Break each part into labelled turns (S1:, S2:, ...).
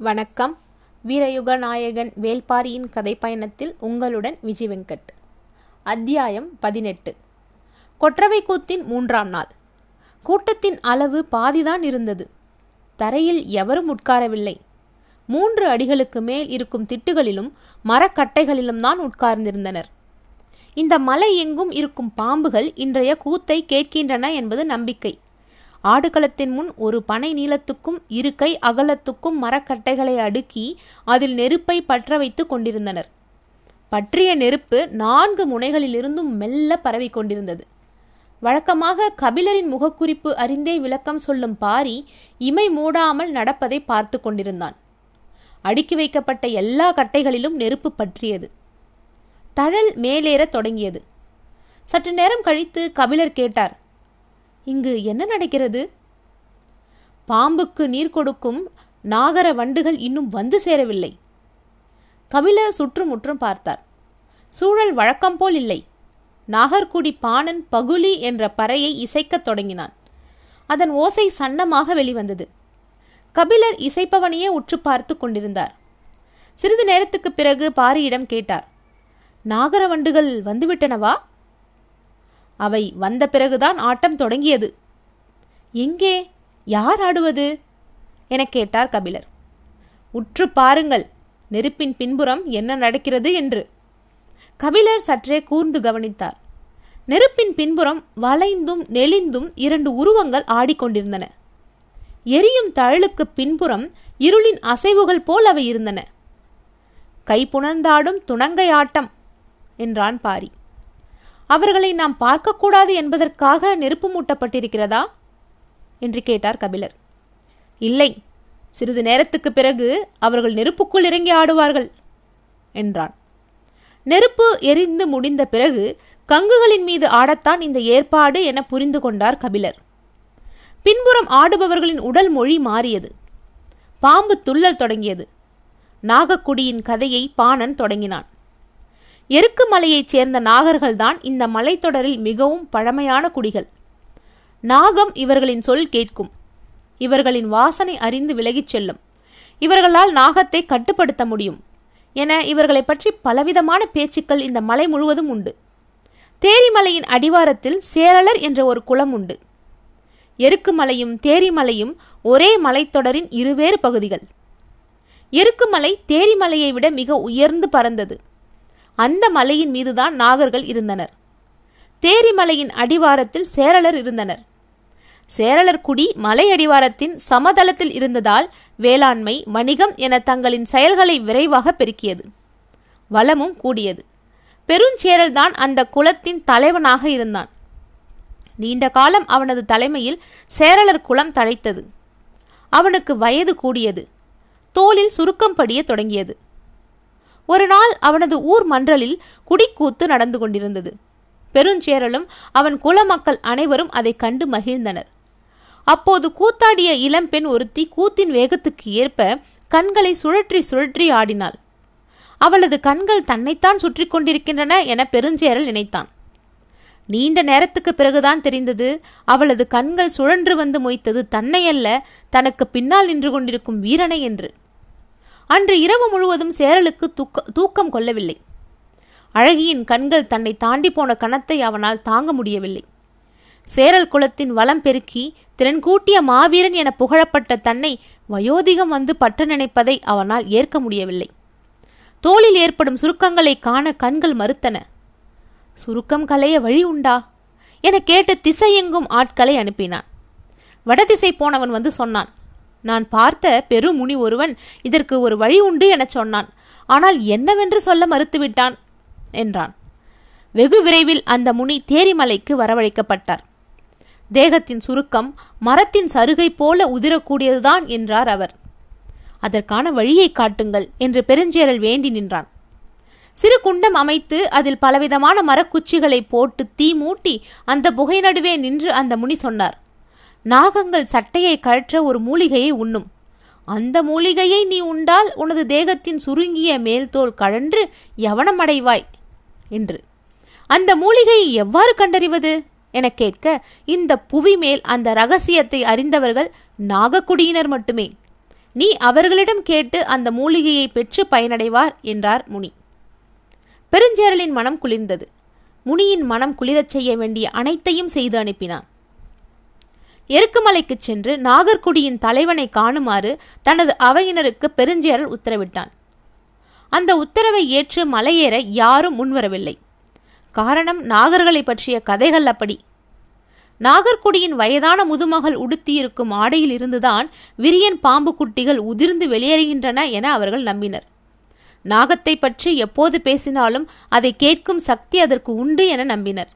S1: வணக்கம். வீரயுக நாயகன் வேல்பாரியின் கதை பயணத்தில் உங்களுடன் விஜய் வெங்கட். அத்தியாயம் பதினெட்டு. கொற்றவை கூத்தின் மூன்றாம் நாள். கூட்டத்தின் அளவு பாதிதான் இருந்தது. தரையில் எவரும் உட்காரவில்லை. மூன்று அடிகளுக்கு மேல் இருக்கும் திட்டுகளிலும் மரக்கட்டைகளிலும் தான் உட்கார்ந்திருந்தனர். இந்த மலை எங்கும் இருக்கும் பாம்புகள் இன்றைய கூத்தை கேட்கின்றன என்பது நம்பிக்கை. ஆடுகளத்தின் முன் ஒரு பனை நீளத்துக்கும் இரு கை அகலத்துக்கும் மரக்கட்டைகளை அடுக்கி அதில் நெருப்பை பற்ற வைத்துக் கொண்டிருந்தனர். பற்றிய நெருப்பு நான்கு முனைகளிலிருந்தும் மெல்ல பரவி கொண்டிருந்தது. வழக்கமாக கபிலரின் முகக்குறிப்பு அறிந்தே விளக்கம் சொல்லும் பாரி இமை மூடாமல் நடப்பதை பார்த்து கொண்டிருந்தான். அடுக்கி வைக்கப்பட்ட எல்லா கட்டைகளிலும் நெருப்பு பற்றியது. தழல் மேலேற தொடங்கியது. சற்று நேரம் கழித்து கபிலர் கேட்டார் இங்கு என்ன நடக்கிறது? பாம்புக்கு நீர் கொடுக்கும் நாகர வண்டுகள் இன்னும் வந்து சேரவில்லை. கபில சுற்றுமுற்றும் பார்த்தார். சூழல் வழக்கம் போல் இல்லை. நாகர்குடி பாணன் பகுலி என்ற பறையை இசைக்கத் தொடங்கினான். அதன் ஓசை சன்னமாக வெளிவந்தது. கபிலர் இசைப்பவனையே உற்று பார்த்து கொண்டிருந்தார். சிறிது நேரத்துக்கு பிறகு பாரியிடம் கேட்டார் நாகர வண்டுகள் வந்துவிட்டனவா? அவை வந்த பிறகுதான் ஆட்டம் தொடங்கியது. எங்கே? யார் ஆடுவது? எனக் கேட்டார் கபிலர். உற்று பாருங்கள் நெருப்பின் பின்புறம் என்ன நடக்கிறது என்று. கபிலர் சற்றே கூர்ந்து கவனித்தார். நெருப்பின் பின்புறம் வளைந்தும் நெளிந்தும் இரண்டு உருவங்கள் ஆடிக்கொண்டிருந்தன. எரியும் தழலுக்கு பின்புறம் இருளின் அசைவுகள் போல் அவை இருந்தன. கை புணர்ந்தாடும் துணங்கை ஆட்டம் என்றான் பாரி. அவர்களை நாம் பார்க்கக்கூடாது என்பதற்காக நெருப்பு மூட்டப்பட்டிருக்கிறதா என்று கேட்டார் கபிலர். இல்லை சிறிது நேரத்துக்கு பிறகு அவர்கள் நெருப்புக்குள் இறங்கி ஆடுவார்கள் என்றான். நெருப்பு எரிந்து முடிந்த பிறகு கங்குகளின் மீது ஆடத்தான் இந்த ஏற்பாடு என புரிந்து கொண்டார் கபிலர். பின்புறம் ஆடுபவர்களின் உடல் மொழி மாறியது. பாம்பு துள்ளல் தொடங்கியது. நாகக்குடியின் கதையை பாணன் தொடங்கினான். எருக்கு மலையைச் சேர்ந்த நாகர்கள்தான் இந்த மலைத்தொடரில் மிகவும் பழமையான குடிகள். நாகம் இவர்களின் சொல் கேட்கும். இவர்களின் வாசனை அறிந்து விலகிச் செல்லும். இவர்களால் நாகத்தை கட்டுப்படுத்த முடியும். என இவர்களை பற்றி பலவிதமான பேச்சுக்கள் இந்த மலை முழுவதும் உண்டு. தேரிமலையின் அடிவாரத்தில் சேரலர் என்ற ஒரு குளம் உண்டு. எருக்குமலையும் தேரிமலையும் ஒரே மலைத்தொடரின் இருவேறு பகுதிகள். எருக்குமலை தேரிமலையை விட மிக உயர்ந்து பறந்தது அந்த மலையின் மீதுதான் நாகர்கள் இருந்தனர். தேரிமலையின் அடிவாரத்தில் சேரலர் இருந்தனர். சேரலர் குடி மலை அடிவாரத்தின் சமதளத்தில் இருந்ததால் வேளாண்மை வணிகம் என தங்களின் செயல்களை விரைவாக பெருக்கியது. வளமும் கூடியது. பெருஞ்சேரல்தான் அந்த குலத்தின் தலைவனாக இருந்தான். நீண்ட காலம் அவனது தலைமையில் சேரலர் குலம் தழைத்தது. அவனுக்கு வயது கூடியது. தோளில் சுருக்கம் படிய தொடங்கியது. ஒரு நாள் அவனது ஊர் மன்றலில் குடிக்கூத்து நடந்து கொண்டிருந்தது. பெருஞ்சேரலும் அவன் குல மக்கள் அனைவரும் அதை கண்டு மகிழ்ந்தனர். அப்போது கூத்தாடிய இளம்பெண் ஒருத்தி கூத்தின் வேகத்துக்கு ஏற்ப கண்களை சுழற்றி சுழற்றி ஆடினாள். அவளது கண்கள் தன்னைத்தான் சுற்றி கொண்டிருக்கின்றன என பெருஞ்சேரல் நினைத்தான். நீண்ட நேரத்துக்கு பிறகுதான் தெரிந்தது அவளது கண்கள் சுழன்று வந்து மொய்த்தது தன்னையல்ல தனக்கு பின்னால் நின்று கொண்டிருக்கும் வீரனை என்று. அன்று இரவு முழுவதும் சேரலுக்கு தூக்க தூக்கம் கொள்ளவில்லை. அழகியின் கண்கள் தன்னை தாண்டி போன கணத்தை அவனால் தாங்க முடியவில்லை. சேரல் குலத்தின் வளம் பெருக்கி திறன் கூட்டிய மாவீரன் என புகழப்பட்ட தன்னை வயோதிகம் வந்து பற்ற நினைப்பதை அவனால் ஏற்க முடியவில்லை. தோளில் ஏற்படும் சுருக்கங்களை காண கண்கள் மறுத்தன. சுருக்கம் களைய வழி உண்டா? என கேட்டு திசையெங்கும் ஆட்களை அனுப்பினான். வடதிசை போனவன் வந்து சொன்னான் நான் பார்த்த பெருமுனி ஒருவன் இதற்கு ஒரு வழி உண்டு எனச் சொன்னான். ஆனால் என்னவென்று சொல்ல மறுத்துவிட்டான்? என்றான். வெகு விரைவில் அந்த முனி தேரிமலைக்கு வரவழைக்கப்பட்டார். தேகத்தின் சுருக்கம் மரத்தின் சருகை போல உதிரக்கூடியதுதான் என்றார் அவர். அதற்கான வழியை காட்டுங்கள் என்று பெருஞ்சேரல் வேண்டி நின்றான். சிறு குண்டம் அமைத்து அதில் பலவிதமான மரக்குச்சிகளை போட்டு தீ மூட்டி அந்த புகை நடுவே நின்று அந்த முனி சொன்னார். நாகங்கள் சட்டையை கழற்ற ஒரு மூலிகையை உண்ணும். அந்த மூலிகையை நீ உண்டால் உனது தேகத்தின் சுருங்கிய மேல்தோல் கழன்று யவனமடைவாய் என்று. அந்த மூலிகையை எவ்வாறு கண்டறிவது? என கேட்க இந்த புவி மேல் அந்த ரகசியத்தை அறிந்தவர்கள் நாகக்குடியினர் மட்டுமே. நீ அவர்களிடம் கேட்டு அந்த மூலிகையை பெற்று பயனடைவார் என்றார் முனி. பெருஞ்சேரலின் மனம் குளிர்ந்தது. முனியின் மனம் குளிரச் செய்ய வேண்டிய அனைத்தையும் செய்து அனுப்பினான். எருக்குமலைக்கு சென்று நாகர்குடியின் தலைவனை காணுமாறு தனது அவையினருக்கு பெருஞ்சேரல் உத்தரவிட்டான். அந்த உத்தரவை ஏற்று மலையேற யாரும் முன்வரவில்லை. காரணம் நாகர்களை பற்றிய கதைகள் அப்படி. நாகர்குடியின் வயதான முதுமகள் உடுத்தியிருக்கும் ஆடையில் இருந்துதான் விரியன் பாம்பு குட்டிகள் உதிர்ந்து வெளியேறுகின்றன என அவர்கள் நம்பினர். நாகத்தை பற்றி எப்போது பேசினாலும் அதை கேட்கும் சக்தி அதற்கு உண்டு என நம்பினர்.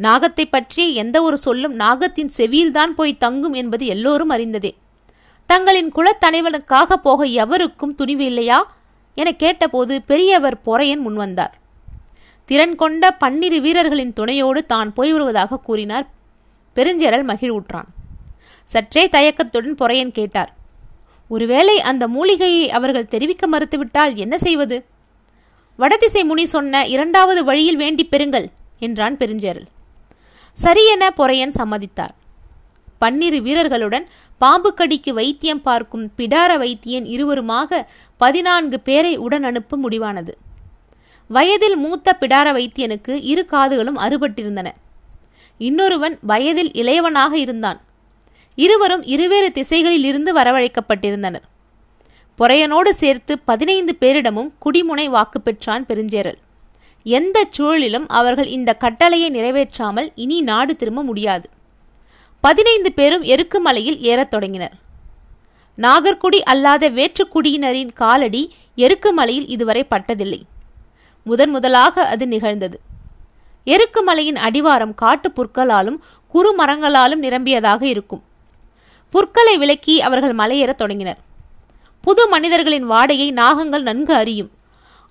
S1: நாகத்தை பற்றிய எந்த ஒரு சொல்லும் நாகத்தின் செவியில்தான் போய் தங்கும் என்பது எல்லோரும் அறிந்ததே. தங்களின் குலத்தலைவனுக்காக போக எவருக்கும் துணிவு இல்லையா? என கேட்டபோது பெரியவர் பொறையன் முன்வந்தார் திறன் கொண்ட பன்னிரு வீரர்களின் துணையோடு தான் போய் வருவதாக கூறினார். பெருஞ்சேரல் மகிழ்வுற்றான். சற்றே தயக்கத்துடன் பொறையன் கேட்டார் ஒருவேளை அந்த மூலிகையை அவர்கள் தெரிவிக்க மறுத்துவிட்டால் என்ன செய்வது? வடதிசை முனி சொன்ன இரண்டாவது வழியில் வேண்டி பெறுங்கள் என்றான் பெருஞ்சேரல். சரியென பொறையன் சம்மதித்தார். பன்னிரு வீரர்களுடன் பாம்பு கடிக்கு வைத்தியம் பார்க்கும் பிடார வைத்தியன் இருவருமாக பதினான்கு பேரை உடன் அனுப்ப முடிவானது. வயதில் மூத்த பிடார வைத்தியனுக்கு இரு காதுகளும் அறுபட்டிருந்தன. இன்னொருவன் வயதில் இளையவனாக இருந்தான். இருவரும் இருவேறு திசைகளில் இருந்து வரவழைக்கப்பட்டிருந்தனர். பொறையனோடு சேர்த்து பதினைந்து பேரிடமும் குடிமுனை வாக்கு பெற்றான் பெருஞ்சேரல். எந்த சூழலிலும் அவர்கள் இந்த கட்டளையை நிறைவேற்றாமல் இனி நாடு திரும்ப முடியாது. பதினைந்து பேரும் எருக்குமலையில் ஏறத் தொடங்கினர். நாகர்குடி அல்லாத வேற்றுக்குடியினரின் காலடி எருக்குமலையில் இதுவரை பட்டதில்லை. முதன் முதலாக அது நிகழ்ந்தது. எருக்குமலையின் அடிவாரம் காட்டு புற்களாலும் குறு மரங்களாலும் நிரம்பியதாக இருக்கும். புற்களை விலக்கி அவர்கள் மலையேறத் தொடங்கினர். புது மனிதர்களின் வாடையை நாகங்கள் நன்கு அறியும்.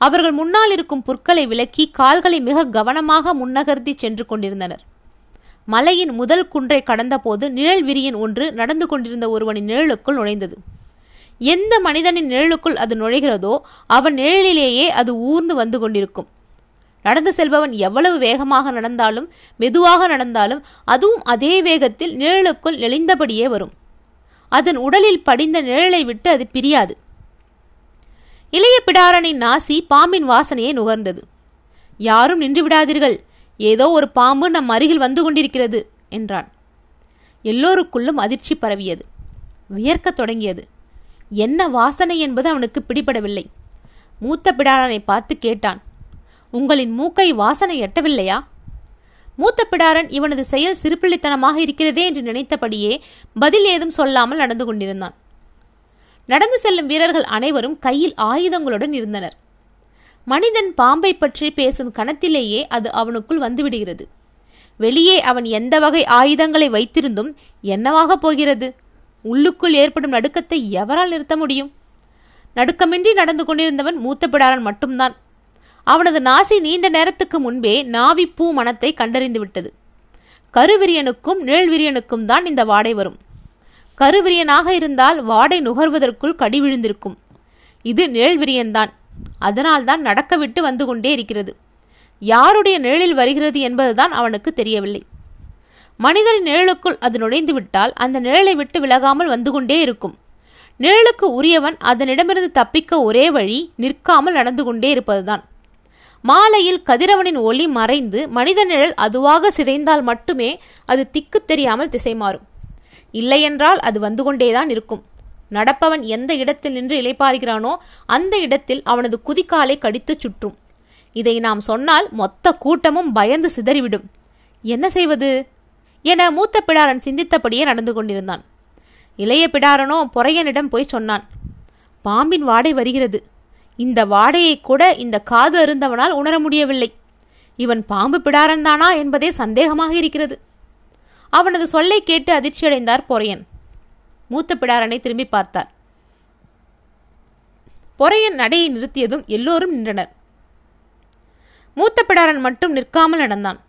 S1: அவர்கள் முன்னால் இருக்கும் புற்களை விலக்கி கால்களை மிக கவனமாக முன்னகர்த்தி சென்று கொண்டிருந்தனர். மலையின் முதல் குன்றை கடந்தபோது நிழல் விரியன் ஒன்று நடந்து கொண்டிருந்த ஒருவனின் நிழலுக்குள் நுழைந்தது. எந்த மனிதனின் நிழலுக்குள் அது நுழைகிறதோ அவன் நிழலிலேயே அது ஊர்ந்து வந்து கொண்டிருக்கும். நடந்து செல்பவன் எவ்வளவு வேகமாக நடந்தாலும் மெதுவாக நடந்தாலும் அதுவும் அதே வேகத்தில் நிழலுக்குள் நெளிந்தபடியே வரும். அதன் உடலில் படிந்த நிழலை விட்டு அது பிரியாது. வேடாரனின் நாசி பாம்பின் வாசனையை நுகர்ந்தது. யாரும் நின்று விடாதீர்கள். ஏதோ ஒரு பாம்பு நம் அருகில் வந்து கொண்டிருக்கிறது என்றான். எல்லோருக்குள்ளும் அதிர்ச்சி பரவியது. வியர்க்கத் தொடங்கியது. என்ன வாசனை என்பது அவனுக்கு பிடிபடவில்லை. மூத்த பிடாரனை பார்த்து கேட்டான் உங்களின் மூக்கை வாசனை எட்டவில்லையா? மூத்த பிடாரன் இவனது செயல் சிறுபிள்ளைத்தனமாக இருக்கிறதே என்று நினைத்தபடியே பதில் ஏதும் சொல்லாமல் நடந்து கொண்டிருந்தான். நடந்து செல்லும் வீரர்கள் அனைவரும் கையில் ஆயுதங்களுடன் இருந்தனர். மனிதன் பாம்பை பற்றி பேசும் கணத்திலேயே அது அவனுக்குள் வந்துவிடுகிறது. வெளியே அவன் எந்த வகை ஆயுதங்களை வைத்திருந்தும் என்னவாக போகிறது? உள்ளுக்குள் ஏற்படும் நடுக்கத்தை எவரால் நிறுத்த முடியும்? நடுக்கமின்றி நடந்து கொண்டிருந்தவன் மூத்த பிடாரன் மட்டும்தான். அவனது நாசி நீண்ட நேரத்துக்கு முன்பே நாவிப்பூ மனத்தை கண்டறிந்து விட்டது கருவிரியனுக்கும் நிழல்விரியனுக்கும் தான் இந்த வாடை வரும். கருவிரியனாக இருந்தால் வாடை நுகர்வதற்குள் கடி விழுந்திருக்கும். இது நிழல்விரியன்தான் அதனால்தான் நடக்கவிட்டு வந்து கொண்டே இருக்கிறது. யாருடைய நிழலில் வருகிறது என்பதுதான் அவனுக்கு தெரியவில்லை. மனிதரின் நிழலுக்குள் அது நுழைந்து விட்டால் அந்த நிழலை விட்டு விலகாமல் வந்து கொண்டே இருக்கும். நிழலுக்கு உரியவன் அதனிடமிருந்து தப்பிக்க ஒரே வழி நிற்காமல் நடந்து கொண்டே இருப்பதுதான். மாலையில் கதிரவனின் ஒளி மறைந்து மனித நிழல் அதுவாக சிதைந்தால் மட்டுமே அது திக்கு தெரியாமல் திசை மாறும் இல்லையென்றால் அது வந்து கொண்டேதான் இருக்கும். நடப்பவன் எந்த இடத்தில் நின்று இலைப்பாறுகிறானோ அந்த இடத்தில் அவனது குதிக்காலை கடித்துச் சுற்றும். இதை நாம் சொன்னால் மொத்த கூட்டமும் பயந்து சிதறிவிடும். என்ன செய்வது? என மூத்த பிடாரன் சிந்தித்தபடியே நடந்து கொண்டிருந்தான். இளைய பிடாரனோ பொறையனிடம் போய் சொன்னான் பாம்பின் வாடை வருகிறது. இந்த வாடையை கூட இந்த காது அருந்தவனால் உணர முடியவில்லை. இவன் பாம்பு பிடாரன்தானா என்பதே சந்தேகமாக இருக்கிறது. அவனது சொல்லை கேட்டு அதிர்ச்சியடைந்தார் பொறையன். மூத்த பிடாரனை திரும்பி பார்த்தார். பொறையன் நடையை நிறுத்தியதும் எல்லோரும் நின்றனர். மூத்த பிடாரன் மட்டும் நிற்காமல் நடந்தான்.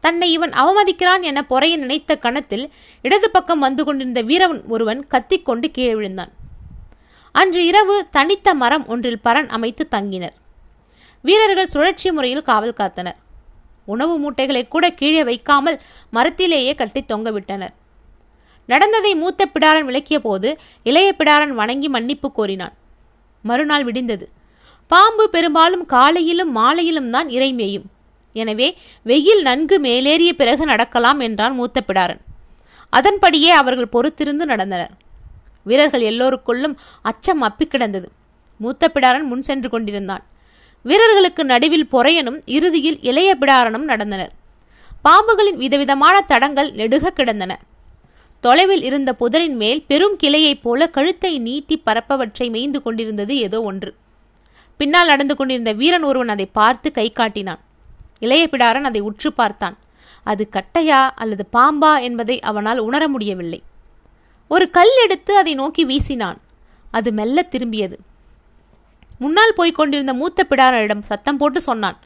S1: தன்னை இவன் அவமதிக்கிறான் என பொறையன் நினைத்த கணத்தில் இடது பக்கம் வந்து கொண்டிருந்த வீரவன் ஒருவன் கத்திக்கொண்டு கீழே விழுந்தான். அன்று இரவு தனித்த மரம் ஒன்றில் பரன் அமைத்து தங்கினர். வீரர்கள் சுழற்சி முறையில் காவல் காத்தனர். உணவு மூட்டைகளை கூட கீழே வைக்காமல் மரத்திலேயே கட்டி தொங்கவிட்டனர். நடந்ததை மூத்த பிடாரன் விளக்கிய போது இளைய பிடாரன் வணங்கி மன்னிப்பு கோரினான். மறுநாள் விடிந்தது. பாம்பு பெரும்பாலும் காலையிலும் மாலையிலும் தான் இறைமேயும் எனவே வெயில் நன்கு மேலேறிய பிறகு நடக்கலாம் என்றான் மூத்த பிடாரன். அதன்படியே அவர்கள் பொறுத்திருந்து நடந்தனர். வீரர்கள் எல்லோருக்குள்ளும் அச்சம் அப்பி கிடந்தது. மூத்த பிடாரன் முன் சென்று கொண்டிருந்தான். வீரர்களுக்கு நடுவில் பொறையனும் இறுதியில் இளைய பிடாரனும் நடந்தனர். பாம்புகளின் விதவிதமான தடங்கள் நெடுக கிடந்தன. தொலைவில் இருந்த புதரின் மேல் பெரும் கிளையைப் போல கழுத்தை நீட்டி பரப்பவற்றை மேய்ந்து கொண்டிருந்தது ஏதோ ஒன்று. பின்னால் நடந்து கொண்டிருந்த வீரன் ஒருவன் அதை பார்த்து கை காட்டினான். இளைய பிடாரன் அதை உற்று பார்த்தான். அது கட்டையா அல்லது பாம்பா என்பதை அவனால் உணர முடியவில்லை. ஒரு கல் எடுத்து அதை நோக்கி வீசினான். அது மெல்ல திரும்பியது. முன்னால் போய்க் கொண்டிருந்த மூத்த பிடாரனிடம் சத்தம் போட்டு சொன்னான்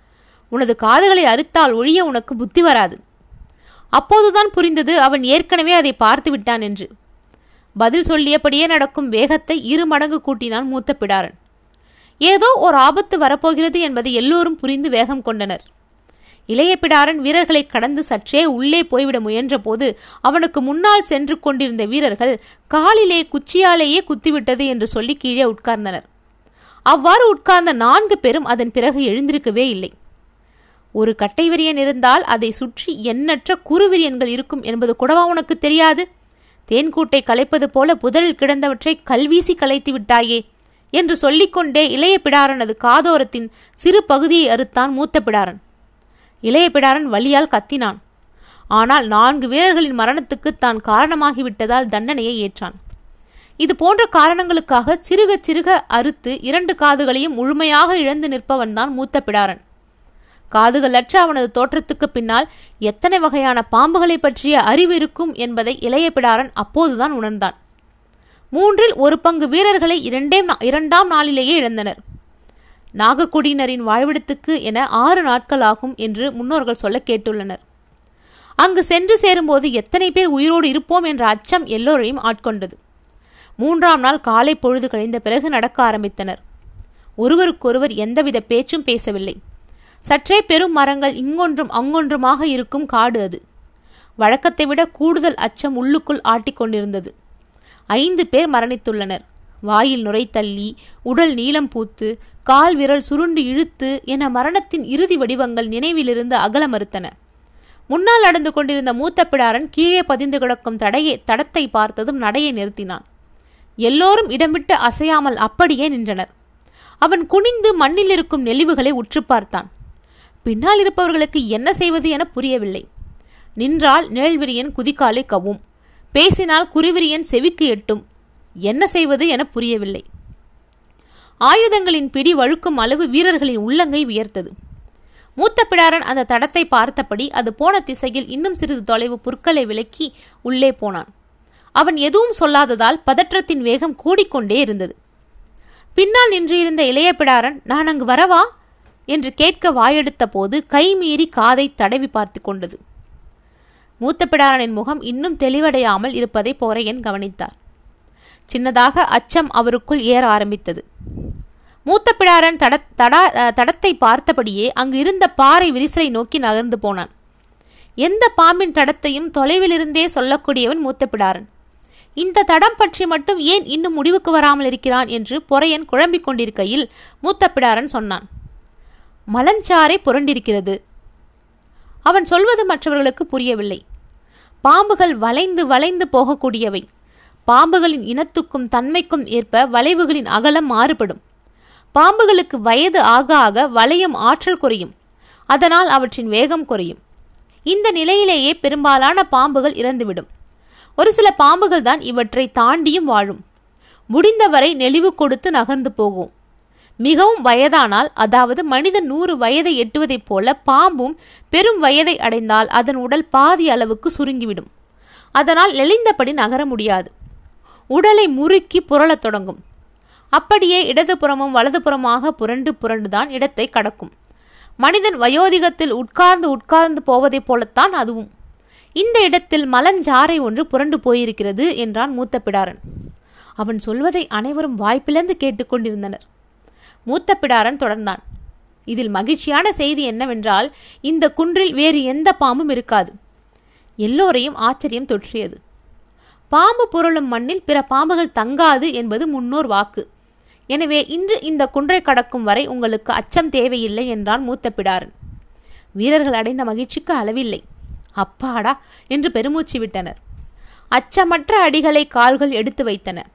S1: உனது காதுகளை அறுத்தால் ஒழிய உனக்கு புத்தி வராது. அப்போதுதான் புரிந்தது அவன் ஏற்கனவே அதை பார்த்து விட்டான் என்று. பதில் சொல்லியபடியே நடக்கும் வேகத்தை இரு மடங்கு கூட்டினான் மூத்த பிடாரன். ஏதோ ஒரு ஆபத்து வரப்போகிறது என்பதை எல்லோரும் புரிந்து வேகம் கொண்டனர். இளைய பிடாரன் வீரர்களை கடந்து சற்றே உள்ளே போய்விட முயன்றபோது அவனுக்கு முன்னால் சென்று கொண்டிருந்த வீரர்கள் காலிலே குச்சியாலேயே குத்திவிட்டது என்று சொல்லி கீழே உட்கார்ந்தனர். அவ்வாறு உட்கார்ந்த நான்கு பேரும் அதன் பிறகு எழுந்திருக்கவே இல்லை. ஒரு கட்டைவிரியன் இருந்தால் அதை சுற்றி எண்ணற்ற குறுவிரியன்கள் இருக்கும் என்பது கூடவா உனக்கு தெரியாது? தேன்கூட்டை கலைப்பது போல புதரில் கிடந்தவற்றை கல்வீசி கலைத்து விட்டாயே என்று சொல்லிக்கொண்டே இளைய பிடாரனது காதோரத்தின் சிறு பகுதியை அறுத்தான் மூத்த பிடாரன். இளைய பிடாரன் வலியால் கத்தினான். ஆனால் நான்கு வீரர்களின் மரணத்துக்கு தான் காரணமாகிவிட்டதால் தண்டனையை ஏற்றான். இது போன்ற காரணங்களுக்காக சிறுக சிறுக அறுத்து இரண்டு காதுகளையும் முழுமையாக இழந்து நிற்பவன்தான் மூத்த பிடாரன் காதுகளற்ற அவனது தோற்றத்துக்கு பின்னால் எத்தனை வகையான பாம்புகளை பற்றிய அறிவு இருக்கும் என்பதை இளைய பிடாரன் அப்போதுதான் உணர்ந்தான். மூன்றில் ஒரு பங்கு வீரர்களை இரண்டே இரண்டாம் நாளிலேயே இழந்தனர். நாகக்குடியினரின் வாழ்விடத்துக்கு என ஆறு நாட்கள் ஆகும் என்று முன்னோர்கள் சொல்ல கேட்டுள்ளனர். அங்கு சென்று சேரும்போது எத்தனை பேர் உயிரோடு இருப்போம் என்ற அச்சம் எல்லோரையும் ஆட்கொண்டது. மூன்றாம் நாள் காலை பொழுது கழிந்த பிறகு நடக்க ஆரம்பித்தனர். ஒருவருக்கொருவர் எந்தவித பேச்சும் பேசவில்லை. சற்றே பெரும் மரங்கள் இங்கொன்றும் அங்கொன்றுமாக இருக்கும் காடு அது. வழக்கத்தை விட கூடுதல் அச்சம் உள்ளுக்குள் ஆட்டிக்கொண்டிருந்தது ஐந்து பேர் மரணித்துள்ளனர். வாயில் நுரை தள்ளி உடல் நீளம் பூத்து கால் விரல் சுருண்டு இழுத்து என மரணத்தின் இறுதி வடிவங்கள் நினைவிலிருந்து அகல மறுத்தன. முன்னால் நடந்து கொண்டிருந்த மூத்த பிடாரன் கீழே பதிந்து கிடக்கும் தடையை தடத்தை பார்த்ததும் நடையை நிறுத்தினான். எல்லோரும் இடமிட்டு அசையாமல் அப்படியே நின்றனர். அவன் குனிந்து மண்ணில் இருக்கும் நெளிவுகளை உற்று பார்த்தான். பின்னால் இருப்பவர்களுக்கு என்ன செய்வது என புரியவில்லை. நின்றால் நிழல்விரியன் குதிக்காலை கவும் பேசினால் குருவிரியன் செவிக்கு எட்டும். என்ன செய்வது என புரியவில்லை. ஆயுதங்களின் பிடி வழுக்கும் அளவு வீரர்களின் உள்ளங்கை வியர்த்தது. மூத்த பிடாரன் அந்த தடத்தை பார்த்தபடி அது போன திசையில் இன்னும் சிறிது தொலைவு புற்களை விலக்கி உள்ளே போனான். அவன் எதுவும் சொல்லாததால் பதற்றத்தின் வேகம் கூடிக்கொண்டே இருந்தது. பின்னால் நின்றிருந்த இளைய பிடாரன் நான் அங்கு வரவா? என்று கேட்க வாயெடுத்த போது கைமீறி காதை தடவி பார்த்து கொண்டது. மூத்த பிடாரனின் முகம் இன்னும் தெளிவடையாமல் இருப்பதை போரையன் கவனித்தார். சின்னதாக அச்சம் அவருக்குள் ஏற ஆரம்பித்தது. மூத்த பிடாரன் தட தடா தடத்தை பார்த்தபடியே அங்கு இருந்த பாறை விரிசலை நோக்கி நகர்ந்து போனான். எந்த பாம்பின் தடத்தையும் தொலைவிலிருந்தே சொல்லக்கூடியவன் மூத்த பிடாரன். இந்த தடம் பற்றி மட்டும் ஏன் இன்னும் முடிவுக்கு வராமல் இருக்கிறான் என்று பொறையன் குழம்பிக் கொண்டிருக்கையில் மூத்த பிடாரன் சொன்னான். மலஞ்சாறை புரண்டிருக்கிறது. அவன் சொல்வது மற்றவர்களுக்கு புரியவில்லை. பாம்புகள் வளைந்து வளைந்து போகக்கூடியவை. பாம்புகளின் இனத்துக்கும் தன்மைக்கும் ஏற்ப வளைவுகளின் அகலம் மாறுபடும். பாம்புகளுக்கு வயது ஆக ஆக வளையும் ஆற்றல் குறையும். அதனால் அவற்றின் வேகம் குறையும். இந்த நிலையிலேயே பெரும்பாலான பாம்புகள் இறந்துவிடும். ஒரு சில பாம்புகள் தான் இவற்றை தாண்டியும் வாழும். முடிந்தவரை நெளிவு கொடுத்து நகர்ந்து போகும். மிகவும் வயதானால் அதாவது மனிதன் நூறு வயதை எட்டுவதைப் போல பாம்பும் பெரும் வயதை அடைந்தால் அதன் உடல் பாதி அளவுக்கு சுருங்கிவிடும். அதனால் நெளிந்தபடி நகர முடியாது. உடலை முறுக்கி புரளத் தொடங்கும். அப்படியே இடதுபுறமும் வலதுபுறமாக புரண்டு புரண்டுதான் இடத்தை கடக்கும். மனிதன் வயோதிகத்தில் உட்கார்ந்து உட்கார்ந்து போவதைப் போலத்தான் அதுவும். இந்த இடத்தில் மலஞ்சாறை ஒன்று புரண்டு போயிருக்கிறது என்றான் மூத்த பிடாரன். அவன் சொல்வதை அனைவரும் வாய்ப்பிழந்து கேட்டுக்கொண்டிருந்தனர் மூத்த பிடாரன் தொடர்ந்தான். இதில் மகிழ்ச்சியான செய்தி என்னவென்றால் இந்த குன்றில் வேறு எந்த பாம்பும் இருக்காது. எல்லோரையும் ஆச்சரியம் தொற்றியது. பாம்பு புரளும் மண்ணில் பிற பாம்புகள் தங்காது என்பது முன்னோர் வாக்கு. எனவே இன்று இந்த குன்றை கடக்கும் வரை உங்களுக்கு அச்சம் தேவையில்லை என்றான் மூத்த பிடாரன். வீரர்கள் அடைந்த மகிழ்ச்சிக்கு அளவில்லை. அப்பாடா என்று பெருமூச்சு விட்டனர். அச்சமற்ற அடிகளை கால்கள் எடுத்து வைத்தன.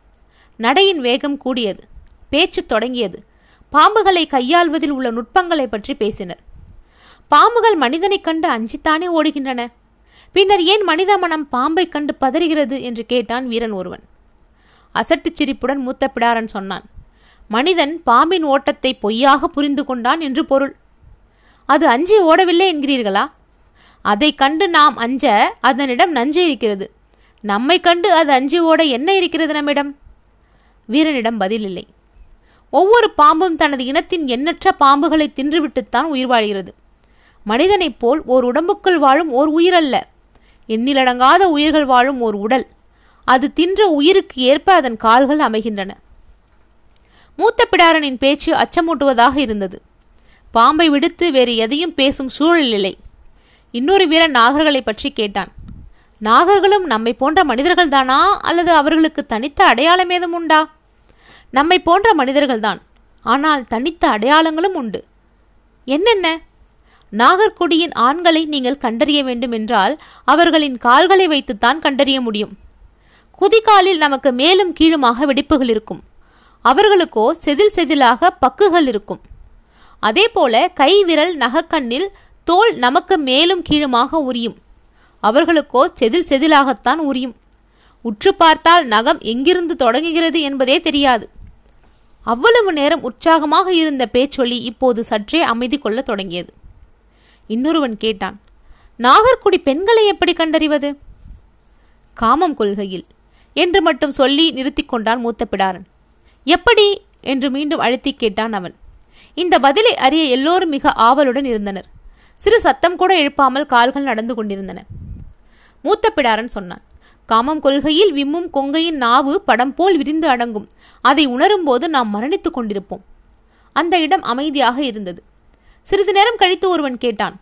S1: நடையின் வேகம் கூடியது. பேச்சு தொடங்கியது. பாம்புகளை கையாள்வதில் உள்ள நுட்பங்களை பற்றி பேசினர். பாம்புகள் மனிதனைக் கண்டு அஞ்சித்தானே ஓடுகின்றன. பின்னர் ஏன் மனித மனம் பாம்பை கண்டு பதறுகிறது என்று கேட்டான் வீரன் ஒருவன். அசட்டுச் சிரிப்புடன் மூத்த பிடாரன் சொன்னான் மனிதன் பாம்பின் ஓட்டத்தை பொய்யாக புரிந்து கொண்டான் என்று பொருள். அது அஞ்சி ஓடவில்லை என்கிறீர்களா? அதை கண்டு நாம் அஞ்ச அதனிடம் நஞ்சு இருக்கிறது. நம்மை கண்டு அது அஞ்சு ஓட என்ன இருக்கிறது நம்மிடம்? வீரனிடம் பதில் இல்லை ஒவ்வொரு பாம்பும் தனது இனத்தின் எண்ணற்ற பாம்புகளை தின்றுவிட்டுத்தான் உயிர் வாழ்கிறது. மனிதனைப் போல் ஓர் உடம்புக்குள் வாழும் ஓர் உயிரல்ல எண்ணிலடங்காத உயிர்கள் வாழும் ஓர் உடல். அது தின்ற உயிருக்கு ஏற்ப அதன் கால்கள் அமைகின்றன. மூத்த பிடாரனின் பேச்சு அச்சமூட்டுவதாக இருந்தது. பாம்பை விடுத்து வேறு எதையும் பேசும் சூழல் இல்லை இன்னொரு வீரன் நாகர்களை பற்றி கேட்டான். நாகர்களும் நம்மை போன்ற மனிதர்கள்தானா? அல்லது அவர்களுக்கு தனித்த அடையாளம் ஏதும் உண்டா? நம்மை போன்ற மனிதர்கள்தான். ஆனால் தனித்த அடையாளங்களும் உண்டு. என்னென்ன? நாகர்கொடியின் ஆண்களை நீங்கள் கண்டறிய வேண்டும் என்றால் அவர்களின் கால்களை வைத்துத்தான் கண்டறிய முடியும். குதிகாலில் நமக்கு மேலும் கீழுமாக வெடிப்புகள் இருக்கும். அவர்களுக்கோ செதில் செதிலாக பக்குகள் இருக்கும். அதே போல கை விரல் நகக்கண்ணில் தோல் நமக்கு மேலும் கீழுமாக உரியும். அவர்களுக்கோ செதில் செதிலாகத்தான் உரியும். உற்று பார்த்தால் நகம் எங்கிருந்து தொடங்குகிறது என்பதே தெரியாது. அவ்வளவு நேரம் உற்சாகமாக இருந்த பேச்சொலி இப்போது சற்றே அமைதி கொள்ளத் தொடங்கியது. இன்னொருவன் கேட்டான் நாகர்குடி பெண்களை எப்படி கண்டறிவது? காமம் கொள்கையில் என்று மட்டும் சொல்லி நிறுத்தி கொண்டான் மூத்த பிடாரன். எப்படி? என்று மீண்டும் அழுத்தி கேட்டான் அவன். இந்த பதிலை அறிய எல்லோரும் மிக ஆவலுடன் இருந்தனர். சிறு சத்தம் கூட எழுப்பாமல் கால்கள் நடந்து கொண்டிருந்தன. மூத்த பிடாரன் சொன்னான் காமம் கொள்கையில் விம்மும் கொங்கையின் நாவு படம் போல் விரிந்து அடங்கும். அதை உணரும்போது நாம் மரணித்துக் கொண்டிருப்போம். அந்த இடம் அமைதியாக இருந்தது. சிறிது நேரம் கழித்து ஒருவன் கேட்டான்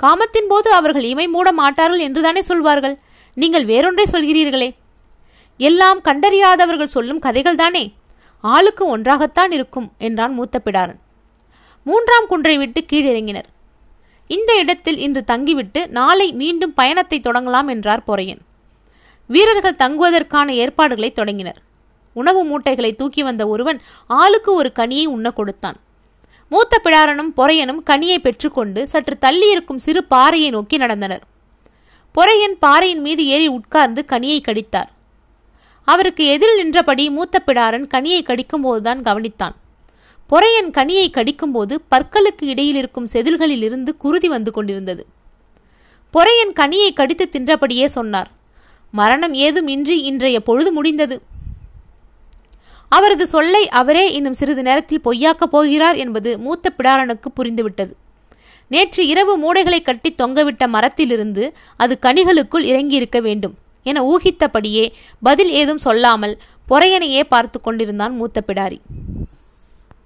S1: காமத்தின் போது அவர்கள் இமை மூட மாட்டார்கள் என்றுதானே சொல்வார்கள்? நீங்கள் வேறொன்றை சொல்கிறீர்களே. எல்லாம் கண்டறியாதவர்கள் சொல்லும் கதைகள் தானே ஆளுக்கு ஒன்றாகத்தான் இருக்கும் என்றான் மூத்த பிடாரன். மூன்றாம் குன்றை விட்டு கீழிறங்கினர். இந்த இடத்தில் இன்று தங்கிவிட்டு நாளை மீண்டும் பயணத்தை தொடங்கலாம் என்றார் பொறையன். வீரர்கள் தங்குவதற்கான ஏற்பாடுகளை தொடங்கினர். உணவு மூட்டைகளை தூக்கி வந்த ஒருவன் ஆளுக்கு ஒரு கனியை உண்ண கொடுத்தான். மூத்த பிடாரனும் பொறையனும் கனியை பெற்றுக்கொண்டு சற்று தள்ளி இருக்கும் சிறு பாறையை நோக்கி நடந்தனர். பொறையன் பாறையின் மீது ஏறி உட்கார்ந்து கனியை கடித்தார். அவருக்கு எதிரில் நின்றபடி மூத்த பிடாரன் கனியை கடிக்கும்போதுதான் கவனித்தான். பொறையன் கனியை கடிக்கும்போது பற்களுக்கு இடையில் இருக்கும் செதில்களில் இருந்து குருதி வந்து கொண்டிருந்தது. பொறையன் கனியை கடித்து தின்றபடியே சொன்னார் மரணம் ஏதும் இன்றி இன்றைய பொழுது முடிந்தது. அவரது சொல்லை அவரே இன்னும் சிறிது நேரத்தில் பொய்யாக்கப் போகிறார் என்பது மூத்த பிடாரனுக்கு புரிந்துவிட்டது. நேற்று இரவு மூடைகளை கட்டி தொங்கவிட்ட மரத்திலிருந்து அது கனிகளுக்குள் இறங்கியிருக்க வேண்டும் என ஊகித்தபடியே பதில் ஏதும் சொல்லாமல் பொறையனையே பார்த்து கொண்டிருந்தான் மூத்த பிடாரி.